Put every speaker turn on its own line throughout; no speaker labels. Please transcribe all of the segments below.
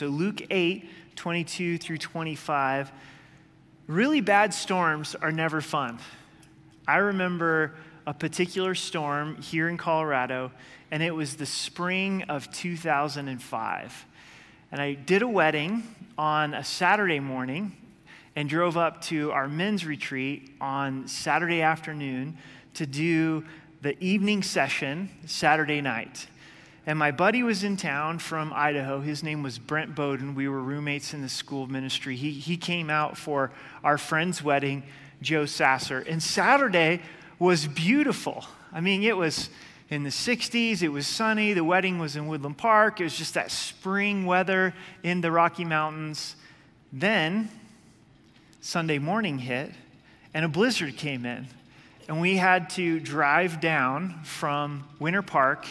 So, Luke 8, 22 through 25. Really bad storms are never fun. I remember a particular storm here in Colorado, and it was the spring of 2005. And I did a wedding on a Saturday morning and drove up to our men's retreat on Saturday afternoon to do the evening session Saturday night. And my buddy was in town from Idaho. His name was Brent Bowden. We were roommates in the school ministry. He, he came out for our friend's wedding, Joe Sasser. And Saturday was beautiful. I mean, it was in the 60s, it was sunny. The wedding was in Woodland Park. It was just that spring weather in the Rocky Mountains. Then Sunday morning hit, and a blizzard came in. And we had to drive down from Winter Park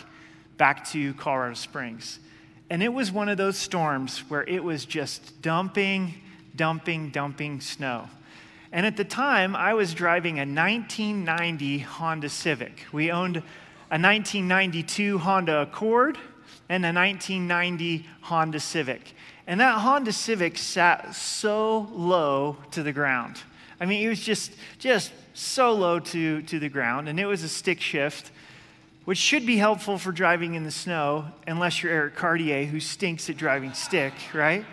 back to Colorado Springs. And it was one of those storms where it was just dumping, dumping, dumping snow. And at the time, I was driving a 1990 Honda Civic. We owned a 1992 Honda Accord and a 1990 Honda Civic. And that Honda Civic sat so low to the ground. I mean, it was just, just so low to, to the ground, and it was a stick shift which should be helpful for driving in the snow, unless you're Eric Cartier, who stinks at driving stick, right?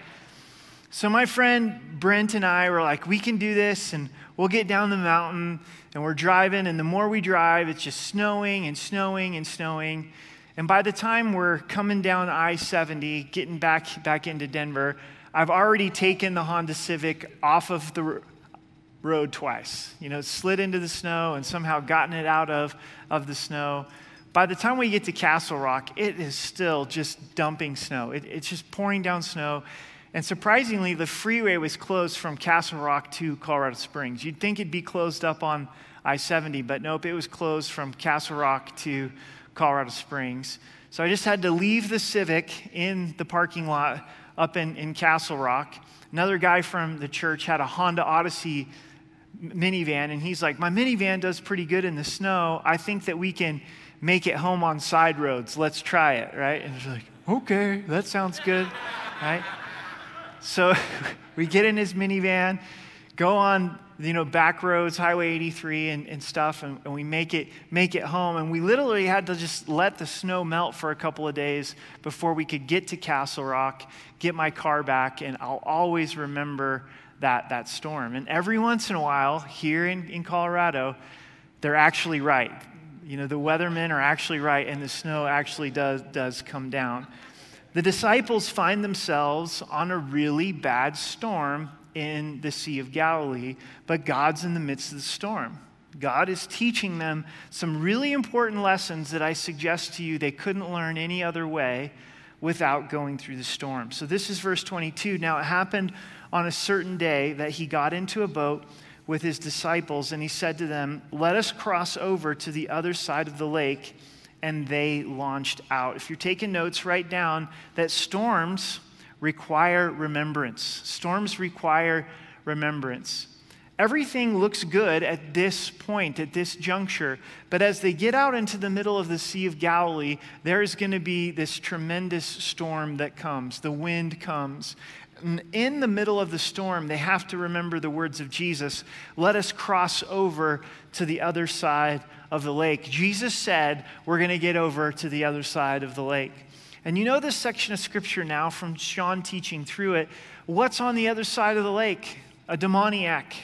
So, my friend Brent and I were like, we can do this, and we'll get down the mountain, and we're driving, and the more we drive, it's just snowing and snowing and snowing. And by the time we're coming down I 70, getting back, back into Denver, I've already taken the Honda Civic off of the road twice. You know, slid into the snow and somehow gotten it out of, of the snow. By the time we get to Castle Rock, it is still just dumping snow. It, it's just pouring down snow. And surprisingly, the freeway was closed from Castle Rock to Colorado Springs. You'd think it'd be closed up on I 70, but nope, it was closed from Castle Rock to Colorado Springs. So I just had to leave the Civic in the parking lot up in, in Castle Rock. Another guy from the church had a Honda Odyssey minivan, and he's like, My minivan does pretty good in the snow. I think that we can make it home on side roads. Let's try it, right? And he's like, okay, that sounds good, right? So we get in his minivan, go on, you know, back roads, Highway 83 and, and stuff, and, and we make it, make it home. And we literally had to just let the snow melt for a couple of days before we could get to Castle Rock, get my car back, and I'll always remember that, that storm. And every once in a while, here in, in Colorado, they're actually right you know, the weathermen are actually right and the snow actually does, does come down. The disciples find themselves on a really bad storm in the Sea of Galilee, but God's in the midst of the storm. God is teaching them some really important lessons that I suggest to you they couldn't learn any other way without going through the storm. So, this is verse 22. Now, it happened on a certain day that he got into a boat with his disciples, and he said to them, Let us cross over to the other side of the lake. And they launched out. If you're taking notes, write down that storms require remembrance. Storms require remembrance. Everything looks good at this point, at this juncture, but as they get out into the middle of the Sea of Galilee, there is going to be this tremendous storm that comes. The wind comes, in the middle of the storm, they have to remember the words of Jesus let us cross over to the other side of the lake. Jesus said, We're going to get over to the other side of the lake. And you know this section of scripture now from Sean teaching through it. What's on the other side of the lake? A demoniac,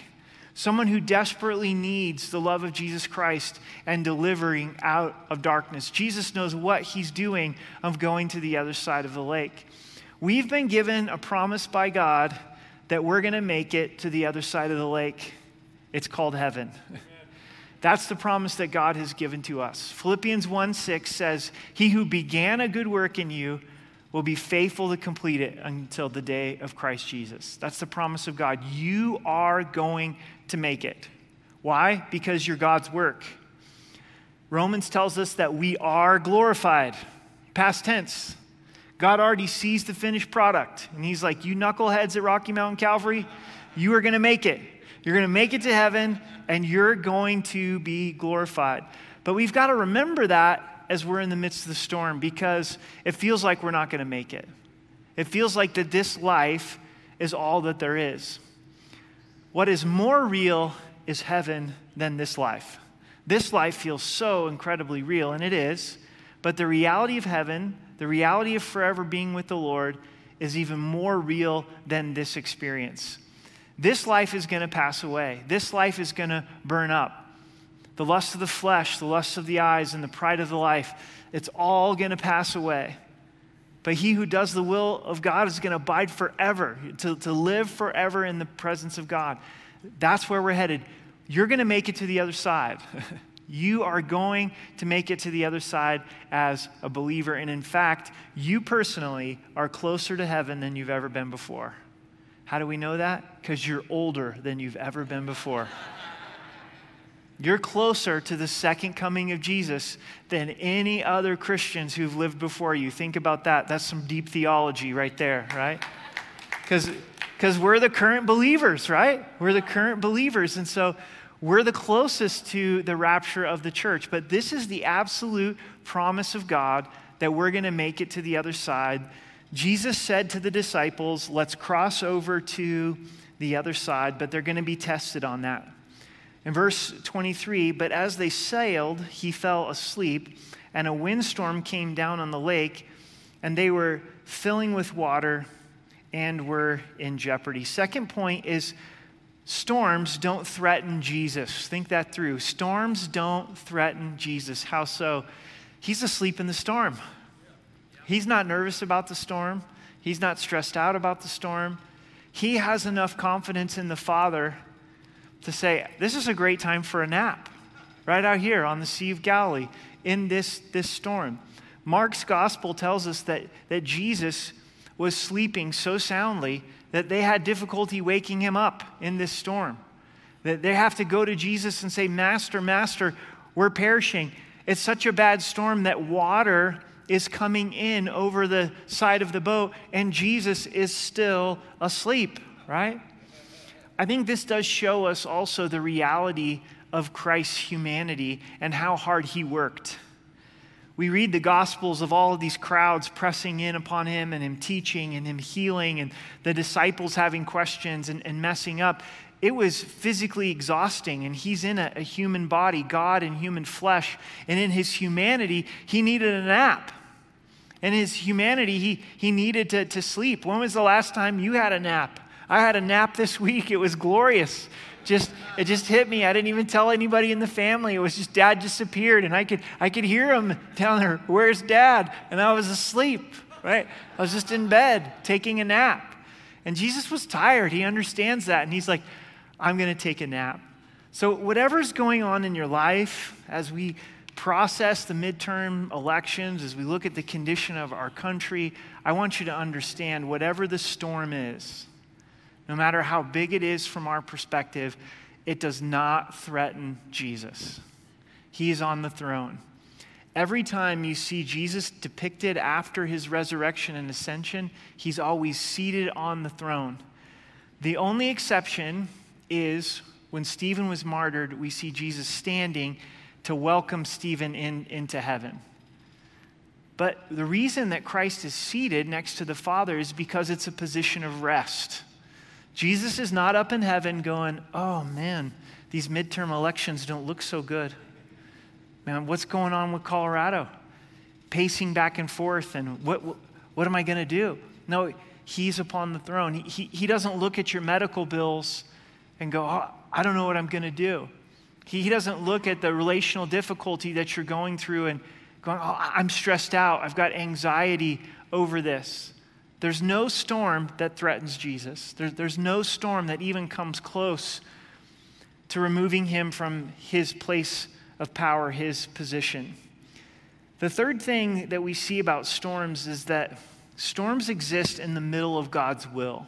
someone who desperately needs the love of Jesus Christ and delivering out of darkness. Jesus knows what he's doing of going to the other side of the lake. We've been given a promise by God that we're going to make it to the other side of the lake. It's called heaven. That's the promise that God has given to us. Philippians 1 6 says, He who began a good work in you will be faithful to complete it until the day of Christ Jesus. That's the promise of God. You are going to make it. Why? Because you're God's work. Romans tells us that we are glorified. Past tense. God already sees the finished product. And He's like, You knuckleheads at Rocky Mountain Calvary, you are going to make it. You're going to make it to heaven, and you're going to be glorified. But we've got to remember that as we're in the midst of the storm because it feels like we're not going to make it. It feels like that this life is all that there is. What is more real is heaven than this life. This life feels so incredibly real, and it is, but the reality of heaven, the reality of forever being with the Lord, is even more real than this experience. This life is going to pass away, this life is going to burn up. The lust of the flesh, the lust of the eyes, and the pride of the life, it's all going to pass away. But he who does the will of God is going to abide forever, to, to live forever in the presence of God. That's where we're headed. You're going to make it to the other side. you are going to make it to the other side as a believer. And in fact, you personally are closer to heaven than you've ever been before. How do we know that? Because you're older than you've ever been before. You're closer to the second coming of Jesus than any other Christians who've lived before you. Think about that. That's some deep theology right there, right? Because we're the current believers, right? We're the current believers. And so we're the closest to the rapture of the church. But this is the absolute promise of God that we're going to make it to the other side. Jesus said to the disciples, Let's cross over to the other side, but they're going to be tested on that. In verse 23, but as they sailed, he fell asleep, and a windstorm came down on the lake, and they were filling with water and were in jeopardy. Second point is storms don't threaten Jesus. Think that through. Storms don't threaten Jesus. How so? He's asleep in the storm. He's not nervous about the storm, he's not stressed out about the storm. He has enough confidence in the Father to say, this is a great time for a nap, right out here on the Sea of Galilee in this, this storm. Mark's gospel tells us that, that Jesus was sleeping so soundly that they had difficulty waking him up in this storm. That they have to go to Jesus and say, Master, Master, we're perishing. It's such a bad storm that water is coming in over the side of the boat, and Jesus is still asleep, right? I think this does show us also the reality of Christ's humanity and how hard he worked. We read the Gospels of all of these crowds pressing in upon him and him teaching and him healing and the disciples having questions and, and messing up. It was physically exhausting, and he's in a, a human body, God in human flesh. And in his humanity, he needed a nap. In his humanity, he, he needed to, to sleep. When was the last time you had a nap? I had a nap this week. It was glorious. Just it just hit me. I didn't even tell anybody in the family. It was just dad disappeared and I could I could hear him telling her, "Where's dad?" And I was asleep, right? I was just in bed taking a nap. And Jesus was tired. He understands that and he's like, "I'm going to take a nap." So whatever's going on in your life as we process the midterm elections, as we look at the condition of our country, I want you to understand whatever the storm is, no matter how big it is from our perspective, it does not threaten Jesus. He is on the throne. Every time you see Jesus depicted after his resurrection and ascension, he's always seated on the throne. The only exception is when Stephen was martyred, we see Jesus standing to welcome Stephen in, into heaven. But the reason that Christ is seated next to the Father is because it's a position of rest. Jesus is not up in heaven going, oh man, these midterm elections don't look so good. Man, what's going on with Colorado? Pacing back and forth, and what, what, am I going to do? No, he's upon the throne. He, he, he, doesn't look at your medical bills and go, oh, I don't know what I'm going to do. He, he doesn't look at the relational difficulty that you're going through and going, oh, I'm stressed out. I've got anxiety over this. There's no storm that threatens Jesus. There, there's no storm that even comes close to removing him from his place of power, his position. The third thing that we see about storms is that storms exist in the middle of God's will.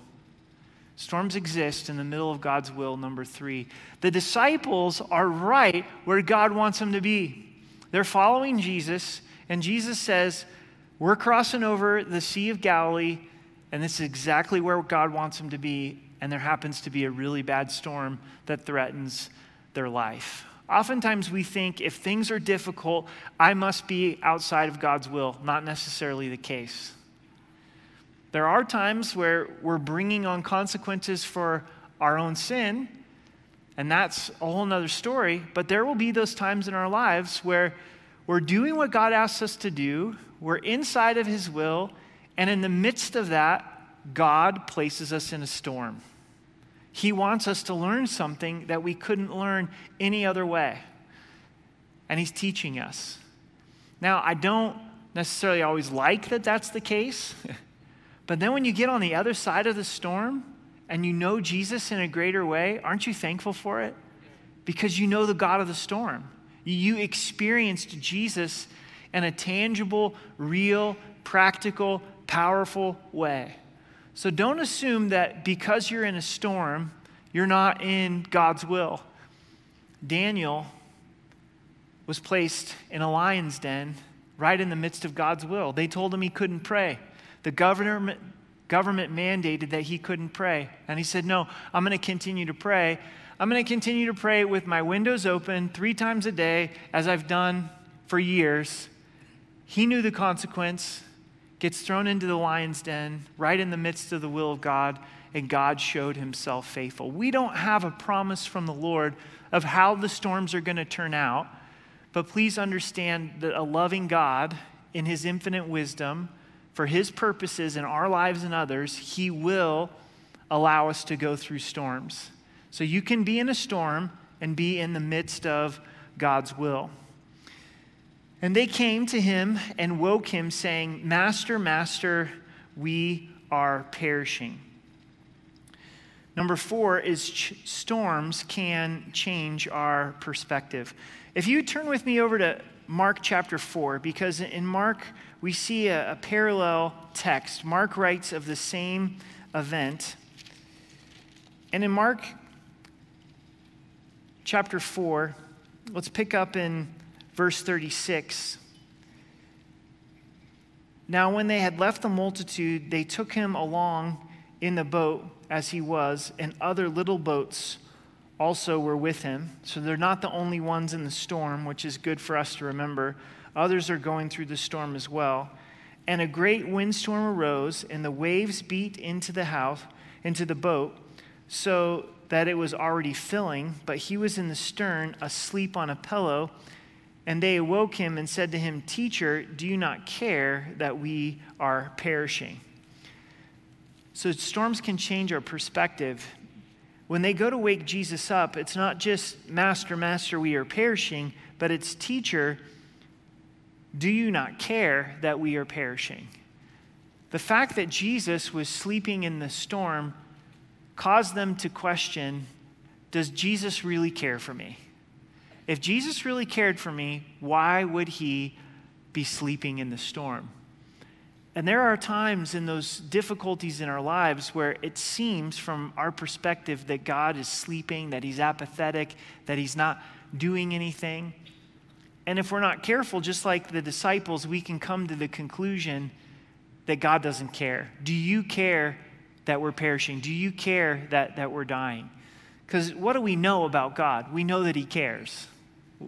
Storms exist in the middle of God's will, number three. The disciples are right where God wants them to be. They're following Jesus, and Jesus says, we're crossing over the Sea of Galilee, and this is exactly where God wants them to be, and there happens to be a really bad storm that threatens their life. Oftentimes, we think if things are difficult, I must be outside of God's will. Not necessarily the case. There are times where we're bringing on consequences for our own sin, and that's a whole nother story. But there will be those times in our lives where we're doing what God asks us to do, we're inside of His will, and in the midst of that, God places us in a storm. He wants us to learn something that we couldn't learn any other way. And He's teaching us. Now, I don't necessarily always like that that's the case, but then when you get on the other side of the storm and you know Jesus in a greater way, aren't you thankful for it? Because you know the God of the storm. You experienced Jesus in a tangible, real, practical, powerful way. So don't assume that because you're in a storm, you're not in God's will. Daniel was placed in a lion's den right in the midst of God's will. They told him he couldn't pray. The government, government mandated that he couldn't pray. And he said, No, I'm going to continue to pray. I'm going to continue to pray with my windows open three times a day, as I've done for years. He knew the consequence, gets thrown into the lion's den right in the midst of the will of God, and God showed himself faithful. We don't have a promise from the Lord of how the storms are going to turn out, but please understand that a loving God, in his infinite wisdom, for his purposes in our lives and others, he will allow us to go through storms. So you can be in a storm and be in the midst of God's will. And they came to him and woke him, saying, Master, Master, we are perishing. Number four is ch- storms can change our perspective. If you turn with me over to Mark chapter 4, because in Mark we see a, a parallel text. Mark writes of the same event. And in Mark chapter 4, let's pick up in verse 36. Now, when they had left the multitude, they took him along in the boat as he was, and other little boats also were with him. So they're not the only ones in the storm, which is good for us to remember. Others are going through the storm as well. And a great windstorm arose, and the waves beat into the house, into the boat, so that it was already filling, but he was in the stern, asleep on a pillow. And they awoke him and said to him, Teacher, do you not care that we are perishing? So storms can change our perspective. When they go to wake Jesus up, it's not just, Master, Master, we are perishing, but it's, Teacher, do you not care that we are perishing? The fact that Jesus was sleeping in the storm caused them to question Does Jesus really care for me? If Jesus really cared for me, why would he be sleeping in the storm? And there are times in those difficulties in our lives where it seems, from our perspective, that God is sleeping, that he's apathetic, that he's not doing anything. And if we're not careful, just like the disciples, we can come to the conclusion that God doesn't care. Do you care that we're perishing? Do you care that, that we're dying? Because what do we know about God? We know that He cares.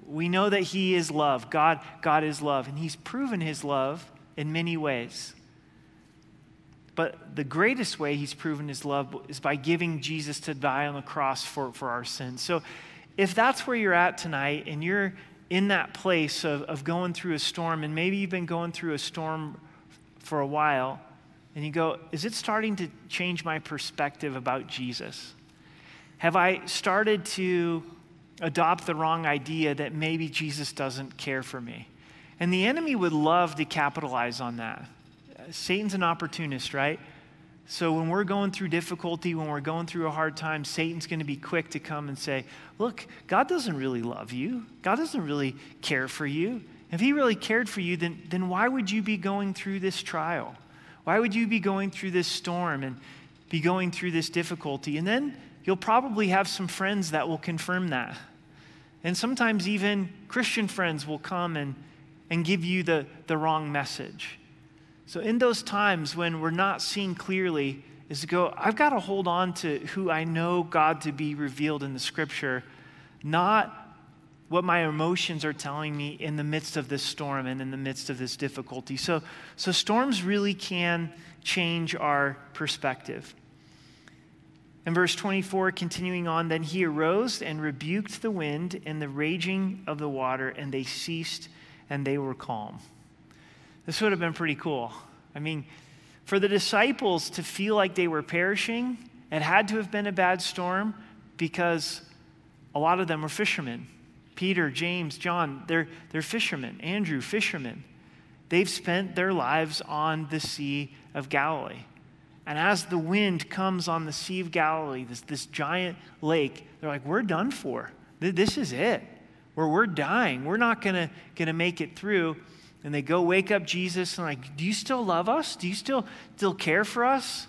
We know that He is love. God, God is love. And He's proven His love in many ways. But the greatest way He's proven His love is by giving Jesus to die on the cross for, for our sins. So if that's where you're at tonight and you're in that place of, of going through a storm, and maybe you've been going through a storm for a while, and you go, is it starting to change my perspective about Jesus? Have I started to adopt the wrong idea that maybe Jesus doesn't care for me? And the enemy would love to capitalize on that. Satan's an opportunist, right? So when we're going through difficulty, when we're going through a hard time, Satan's going to be quick to come and say, Look, God doesn't really love you. God doesn't really care for you. If he really cared for you, then, then why would you be going through this trial? Why would you be going through this storm and be going through this difficulty? And then you'll probably have some friends that will confirm that. And sometimes even Christian friends will come and, and give you the, the wrong message. So, in those times when we're not seeing clearly, is to go, I've got to hold on to who I know God to be revealed in the scripture, not what my emotions are telling me in the midst of this storm and in the midst of this difficulty. So, so storms really can change our perspective. In verse 24, continuing on, then he arose and rebuked the wind and the raging of the water, and they ceased and they were calm. This would have been pretty cool. I mean, for the disciples to feel like they were perishing, it had to have been a bad storm because a lot of them were fishermen. Peter, James, John, they're, they're fishermen. Andrew, fishermen. They've spent their lives on the Sea of Galilee. And as the wind comes on the Sea of Galilee, this, this giant lake, they're like, we're done for. This is it. Where we're dying. We're not to gonna make it through. And they go wake up Jesus and like, do you still love us? Do you still, still care for us?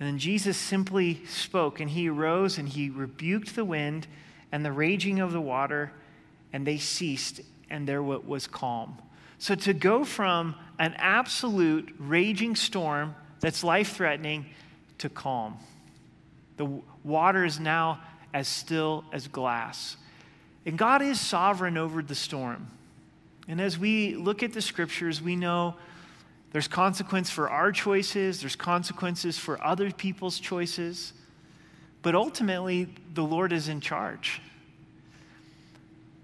And then Jesus simply spoke, and he arose and he rebuked the wind and the raging of the water, and they ceased, and there was calm. So to go from an absolute raging storm that's life threatening to calm. The water is now as still as glass. And God is sovereign over the storm. And as we look at the scriptures, we know there's consequence for our choices, there's consequences for other people's choices. But ultimately, the Lord is in charge.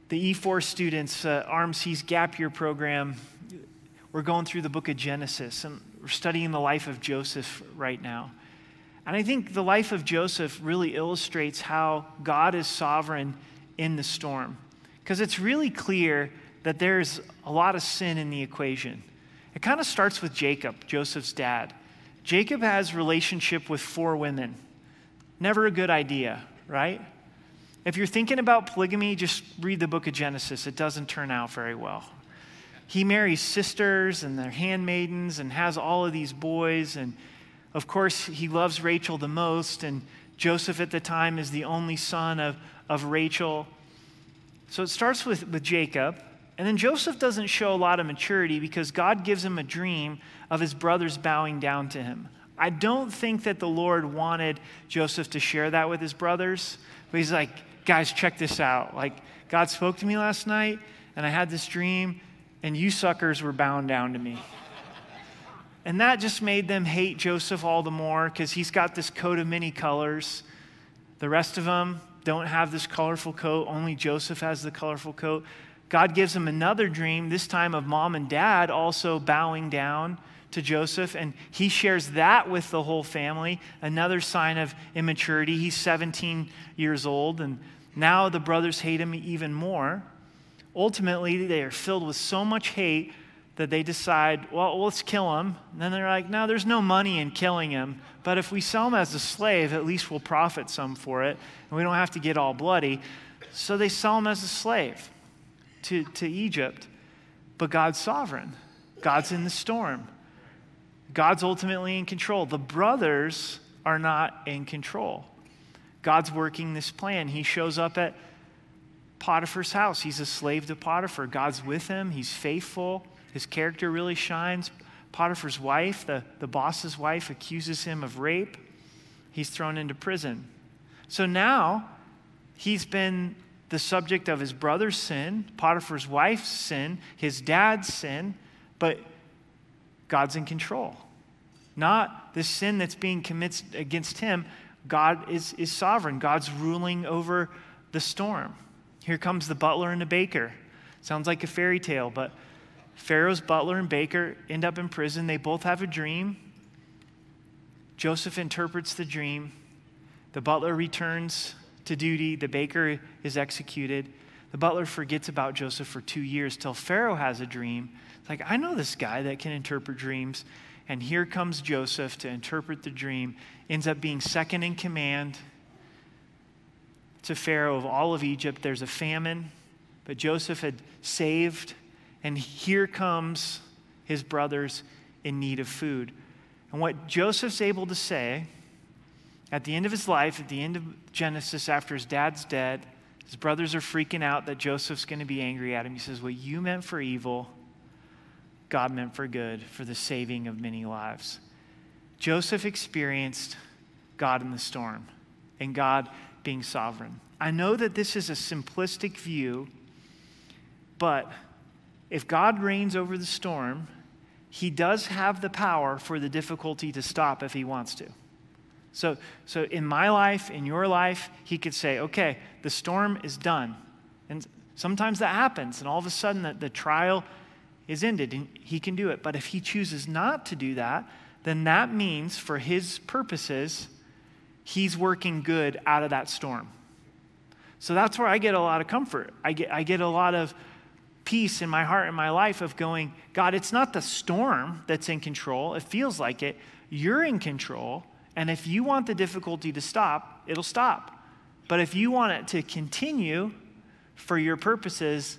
The E4 students, uh, RMC's gap year program, we're going through the book of Genesis. And we're studying the life of Joseph right now. And I think the life of Joseph really illustrates how God is sovereign in the storm. Because it's really clear that there's a lot of sin in the equation. It kind of starts with Jacob, Joseph's dad. Jacob has relationship with four women. Never a good idea, right? If you're thinking about polygamy, just read the book of Genesis. It doesn't turn out very well he marries sisters and their handmaidens and has all of these boys. And of course, he loves Rachel the most. And Joseph at the time is the only son of, of Rachel. So it starts with, with Jacob. And then Joseph doesn't show a lot of maturity because God gives him a dream of his brothers bowing down to him. I don't think that the Lord wanted Joseph to share that with his brothers, but he's like, guys, check this out. Like, God spoke to me last night, and I had this dream, and you suckers were bound down to me. And that just made them hate Joseph all the more because he's got this coat of many colors. The rest of them don't have this colorful coat, only Joseph has the colorful coat. God gives him another dream, this time of mom and dad also bowing down to Joseph, and he shares that with the whole family. Another sign of immaturity. He's 17 years old, and now the brothers hate him even more ultimately, they are filled with so much hate that they decide, well, let's kill him. And then they're like, no, there's no money in killing him. But if we sell him as a slave, at least we'll profit some for it. And we don't have to get all bloody. So they sell him as a slave to, to Egypt. But God's sovereign, God's in the storm. God's ultimately in control. The brothers are not in control. God's working this plan. He shows up at Potiphar's house. He's a slave to Potiphar. God's with him, he's faithful. His character really shines. Potiphar's wife, the, the boss's wife, accuses him of rape. He's thrown into prison. So now he's been the subject of his brother's sin, Potiphar's wife's sin, his dad's sin, but God's in control. Not the sin that's being committed against him. God is, is sovereign. God's ruling over the storm. Here comes the butler and the baker. Sounds like a fairy tale, but Pharaoh's butler and baker end up in prison. They both have a dream. Joseph interprets the dream. The butler returns to duty. The baker is executed. The butler forgets about Joseph for two years till Pharaoh has a dream. Like, I know this guy that can interpret dreams. And here comes Joseph to interpret the dream. Ends up being second in command to Pharaoh of all of Egypt. There's a famine, but Joseph had saved, and here comes his brothers in need of food. And what Joseph's able to say at the end of his life, at the end of Genesis, after his dad's dead, his brothers are freaking out that Joseph's going to be angry at him. He says, What you meant for evil, God meant for good, for the saving of many lives. Joseph experienced God in the storm, and God being sovereign. I know that this is a simplistic view, but if God reigns over the storm, he does have the power for the difficulty to stop if he wants to. So, so in my life, in your life, he could say, okay, the storm is done. And sometimes that happens, and all of a sudden the, the trial is ended, and he can do it. But if he chooses not to do that, then that means for his purposes, he's working good out of that storm. So that's where I get a lot of comfort. I get, I get a lot of peace in my heart and my life of going, God, it's not the storm that's in control. It feels like it. You're in control. And if you want the difficulty to stop, it'll stop. But if you want it to continue for your purposes,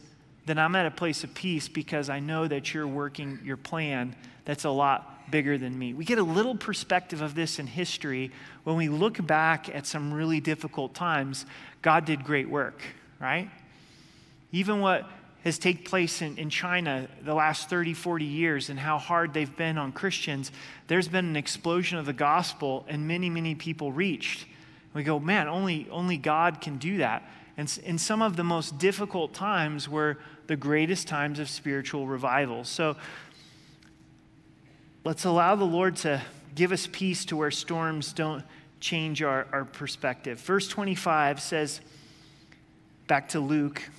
then I'm at a place of peace because I know that you're working your plan that's a lot bigger than me. We get a little perspective of this in history when we look back at some really difficult times. God did great work, right? Even what has taken place in, in China the last 30, 40 years and how hard they've been on Christians, there's been an explosion of the gospel and many, many people reached. We go, man, only, only God can do that. And in some of the most difficult times were the greatest times of spiritual revival. So let's allow the Lord to give us peace to where storms don't change our, our perspective. Verse 25 says, back to Luke,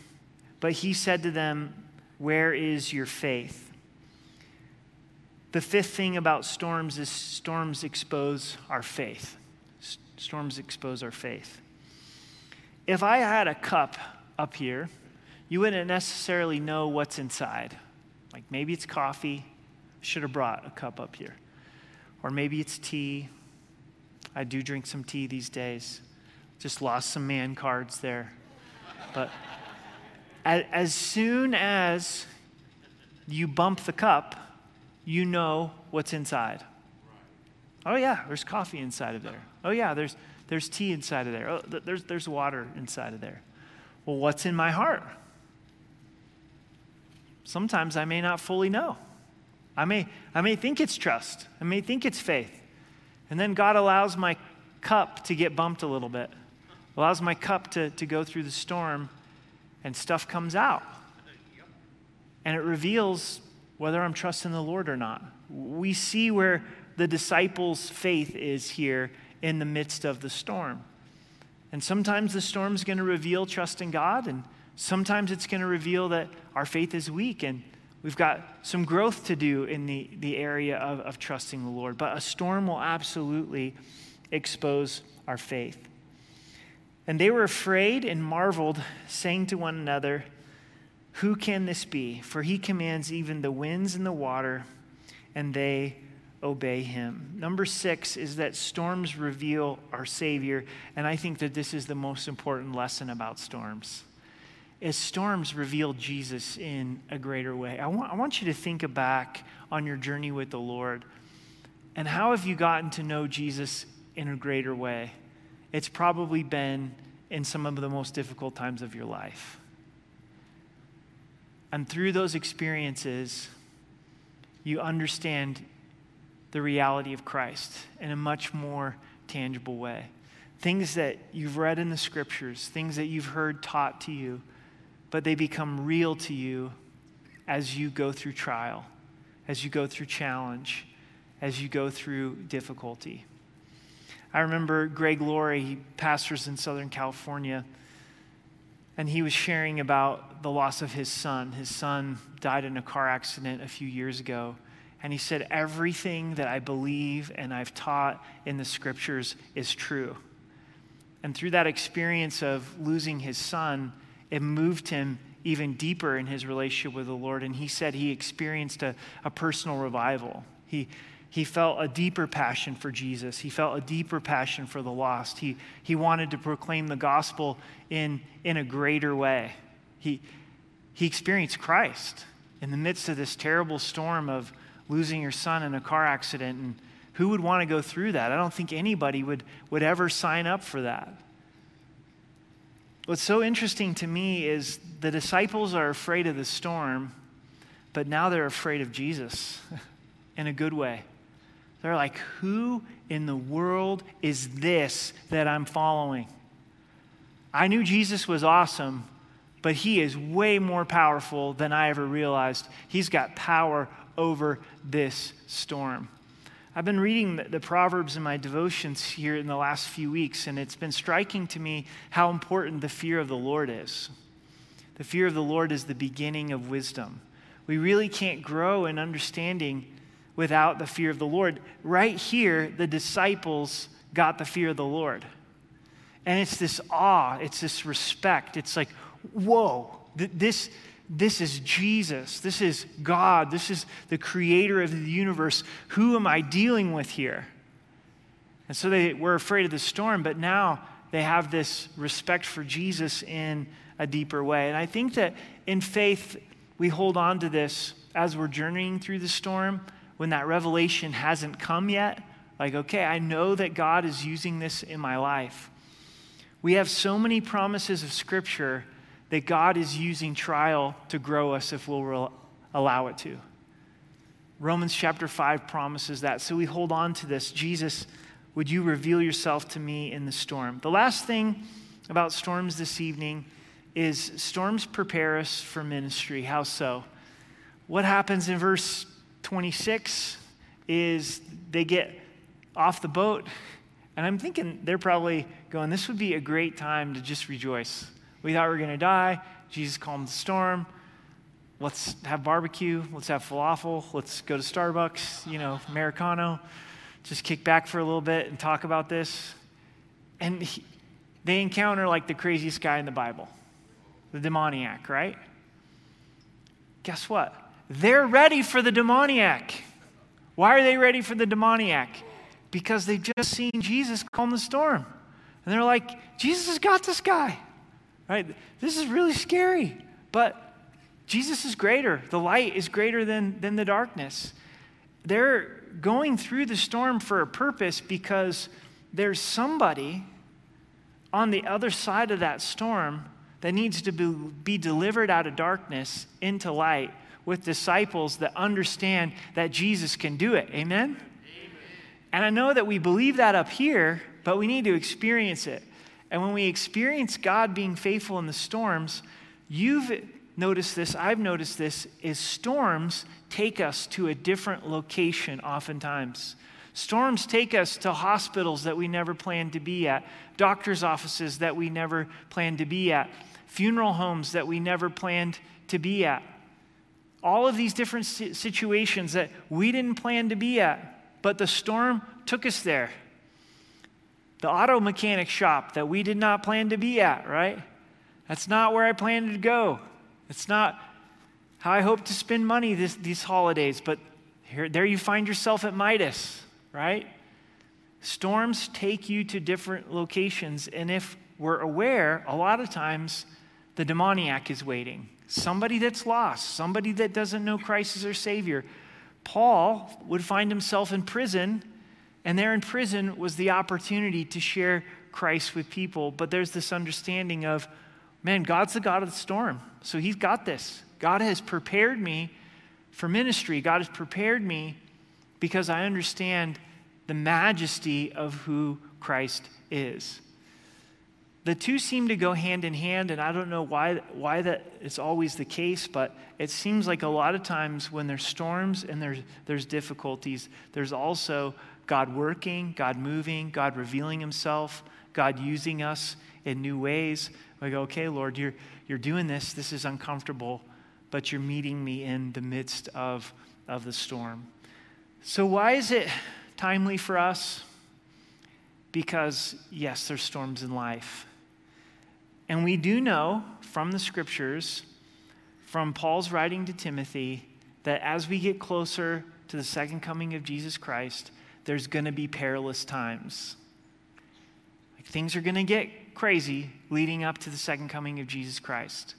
but he said to them, Where is your faith? The fifth thing about storms is storms expose our faith. Storms expose our faith. If I had a cup up here, you wouldn't necessarily know what's inside. Like maybe it's coffee. Should have brought a cup up here. Or maybe it's tea. I do drink some tea these days. Just lost some man cards there. But as soon as you bump the cup, you know what's inside. Oh, yeah, there's coffee inside of there. Oh, yeah, there's, there's tea inside of there. Oh, there's, there's water inside of there. Well, what's in my heart? Sometimes I may not fully know. I may, I may think it's trust, I may think it's faith. And then God allows my cup to get bumped a little bit, allows my cup to, to go through the storm and stuff comes out. And it reveals whether I'm trusting the Lord or not. We see where the disciples' faith is here in the midst of the storm. And sometimes the storm's going to reveal trust in God, and sometimes it's going to reveal that our faith is weak and we've got some growth to do in the, the area of, of trusting the Lord. But a storm will absolutely expose our faith. And they were afraid and marveled, saying to one another, Who can this be? For he commands even the winds and the water, and they obey him. Number six is that storms reveal our Savior. And I think that this is the most important lesson about storms. Is storms reveal Jesus in a greater way. I want, I want you to think back on your journey with the Lord. And how have you gotten to know Jesus in a greater way? it's probably been in some of the most difficult times of your life. And through those experiences, you understand the reality of Christ in a much more tangible way. Things that you've read in the scriptures, things that you've heard taught to you, but they become real to you as you go through trial, as you go through challenge, as you go through difficulty. I remember Greg Laurie, he pastors in Southern California, and he was sharing about the loss of his son. His son died in a car accident a few years ago. And he said, Everything that I believe and I've taught in the scriptures is true. And through that experience of losing his son, it moved him even deeper in his relationship with the Lord. And he said he experienced a, a personal revival. He, he felt a deeper passion for Jesus. He felt a deeper passion for the lost. He, he wanted to proclaim the gospel in, in a greater way. He, he experienced Christ in the midst of this terrible storm of losing your son in a car accident. And who would want to go through that? I don't think anybody would, would ever sign up for that. What's so interesting to me is the disciples are afraid of the storm, but now they're afraid of Jesus in a good way. They're like, who in the world is this that I'm following? I knew Jesus was awesome, but he is way more powerful than I ever realized. He's got power over this storm. I've been reading the, Proverbs in my devotions here in the last few weeks, and it's been striking to me how important the fear of the Lord is. The fear of the Lord is the beginning of wisdom. We really can't grow in understanding without the fear of the Lord. Right here, the disciples got the fear of the Lord. And it's this awe, it's this respect. It's like, whoa, this, this is Jesus. This is God. This is the creator of the universe. Who am I dealing with here? And so they were afraid of the storm, but now they have this respect for Jesus in a deeper way. And I think that in faith, we hold on to this as we're journeying through the storm when that revelation hasn't come yet. Like, okay, I know that God is using this in my life. We have so many promises of Scripture that God is using trial to grow us if we'll allow it to. Romans chapter 5 promises that. So we hold on to this. Jesus, would you reveal yourself to me in the storm? The last thing about storms this evening is storms prepare us for ministry. How so? What happens in verse 26 is they get off the boat, and I'm thinking they're probably going, This would be a great time to just rejoice. We thought we were going to die. Jesus calmed the storm. Let's have barbecue. Let's have falafel. Let's go to Starbucks, you know, Americano. Just kick back for a little bit and talk about this. And he, they encounter like the craziest guy in the Bible, the demoniac, right? Guess what? They're ready for the demoniac. Why are they ready for the demoniac? Because they've just seen Jesus calm the storm. And they're like, Jesus has got this guy. Right? This is really scary, but Jesus is greater. The light is greater than, than the darkness. They're going through the storm for a purpose because there's somebody on the other side of that storm that needs to be, be delivered out of darkness into light with disciples that understand that Jesus can do it. Amen? Amen? And I know that we believe that up here, but we need to experience it. And when we experience God being faithful in the storms, you've noticed this, I've noticed this, is storms take us to a different location oftentimes. Storms take us to hospitals that we never planned to be at, doctor's offices that we never planned to be at, funeral homes that we never planned to be at. All of these different situations that we didn't plan to be at, but the storm took us there the auto mechanic shop that we did not plan to be at, right? That's not where I planned to go. It's not how I hope to spend money this, these holidays, but here, there you find yourself at Midas, right? Storms take you to different locations, and if we're aware, a lot of times the demoniac is waiting. Somebody that's lost, somebody that doesn't know Christ as their Savior. Paul would find himself in prison and there in prison was the opportunity to share Christ with people. But there's this understanding of, man, God's the God of the storm. So he's got this. God has prepared me for ministry. God has prepared me because I understand the majesty of who Christ is. The two seem to go hand in hand, and I don't know why, why that it's always the case, but it seems like a lot of times when there's storms and there's, there's difficulties, there's also God working, God moving, God revealing himself, God using us in new ways. We go, okay, Lord, you're, you're doing this. This is uncomfortable, but you're meeting me in the midst of, of the storm. So, why is it timely for us? Because, yes, there's storms in life. And we do know from the scriptures, from Paul's writing to Timothy, that as we get closer to the second coming of Jesus Christ, there's going to be perilous times. Like things are going to get crazy leading up to the second coming of Jesus Christ.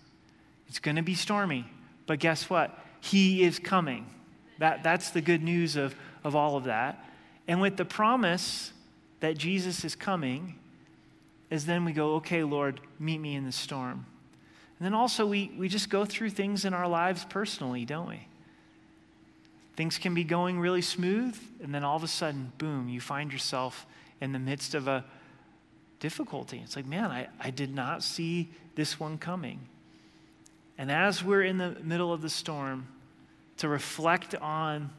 It's going to be stormy, but guess what? He is coming. That, that's the good news of, of all of that. And with the promise that Jesus is coming, is then we go, okay, Lord, meet me in the storm. And then also, we, we just go through things in our lives personally, don't we? Things can be going really smooth, and then all of a sudden, boom, you find yourself in the midst of a, difficulty. It's like, man, I, I did not see this one coming. And as we're in the middle of the storm, to reflect on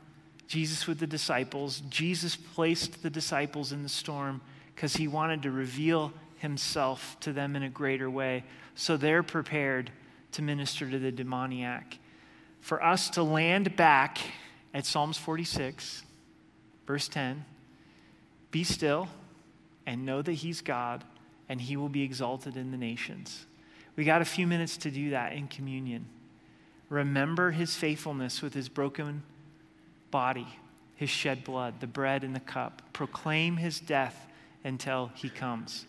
Jesus with the disciples, Jesus placed the disciples in the storm because he wanted to reveal himself to them in a greater way so they're prepared to minister to the demoniac. For us to land back at Psalms 46, verse 10 be still and know that he's God and he will be exalted in the nations. We got a few minutes to do that in communion. Remember his faithfulness with his broken body, his shed blood, the bread and the cup. Proclaim his death until he comes.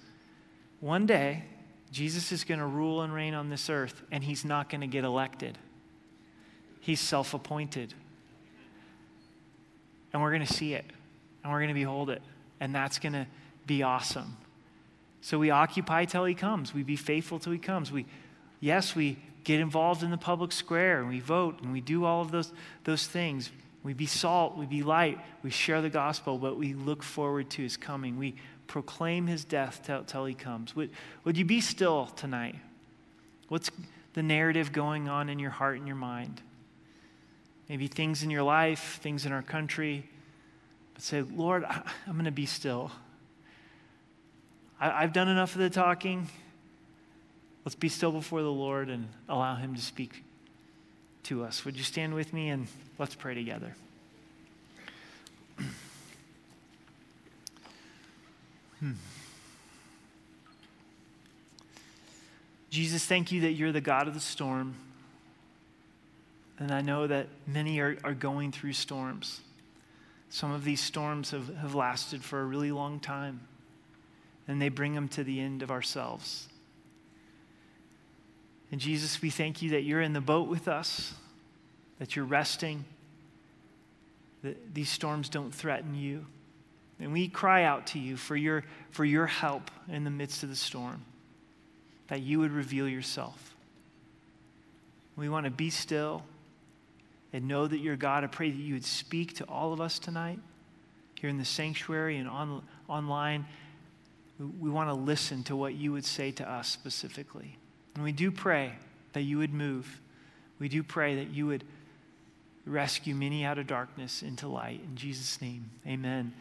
One day, Jesus is going to rule and reign on this earth, and he's not going to get elected. He's self appointed. And we're going to see it, and we're going to behold it, and that's going to be awesome. So we occupy till he comes. We be faithful till he comes. We, yes, we get involved in the public square and we vote and we do all of those, those things. We be salt, we be light, we share the gospel, but we look forward to his coming. We proclaim his death till, till he comes. Would, would you be still tonight? What's the narrative going on in your heart and your mind? Maybe things in your life, things in our country. But say, Lord, I, I'm going to be still. I, I've done enough of the talking. Let's be still before the Lord and allow Him to speak to us. Would you stand with me and let's pray together? hmm. Jesus, thank you that you're the God of the storm. And I know that many are, are going through storms. Some of these storms have, have lasted for a really long time, and they bring them to the end of ourselves. And Jesus, we thank you that you're in the boat with us, that you're resting, that these storms don't threaten you. And we cry out to you for your, for your help in the midst of the storm, that you would reveal yourself. We want to be still and know that you're God. I pray that you would speak to all of us tonight here in the sanctuary and on, online. We, we want to listen to what you would say to us specifically. And we do pray that you would move. We do pray that you would rescue many out of darkness into light. In Jesus' name, amen.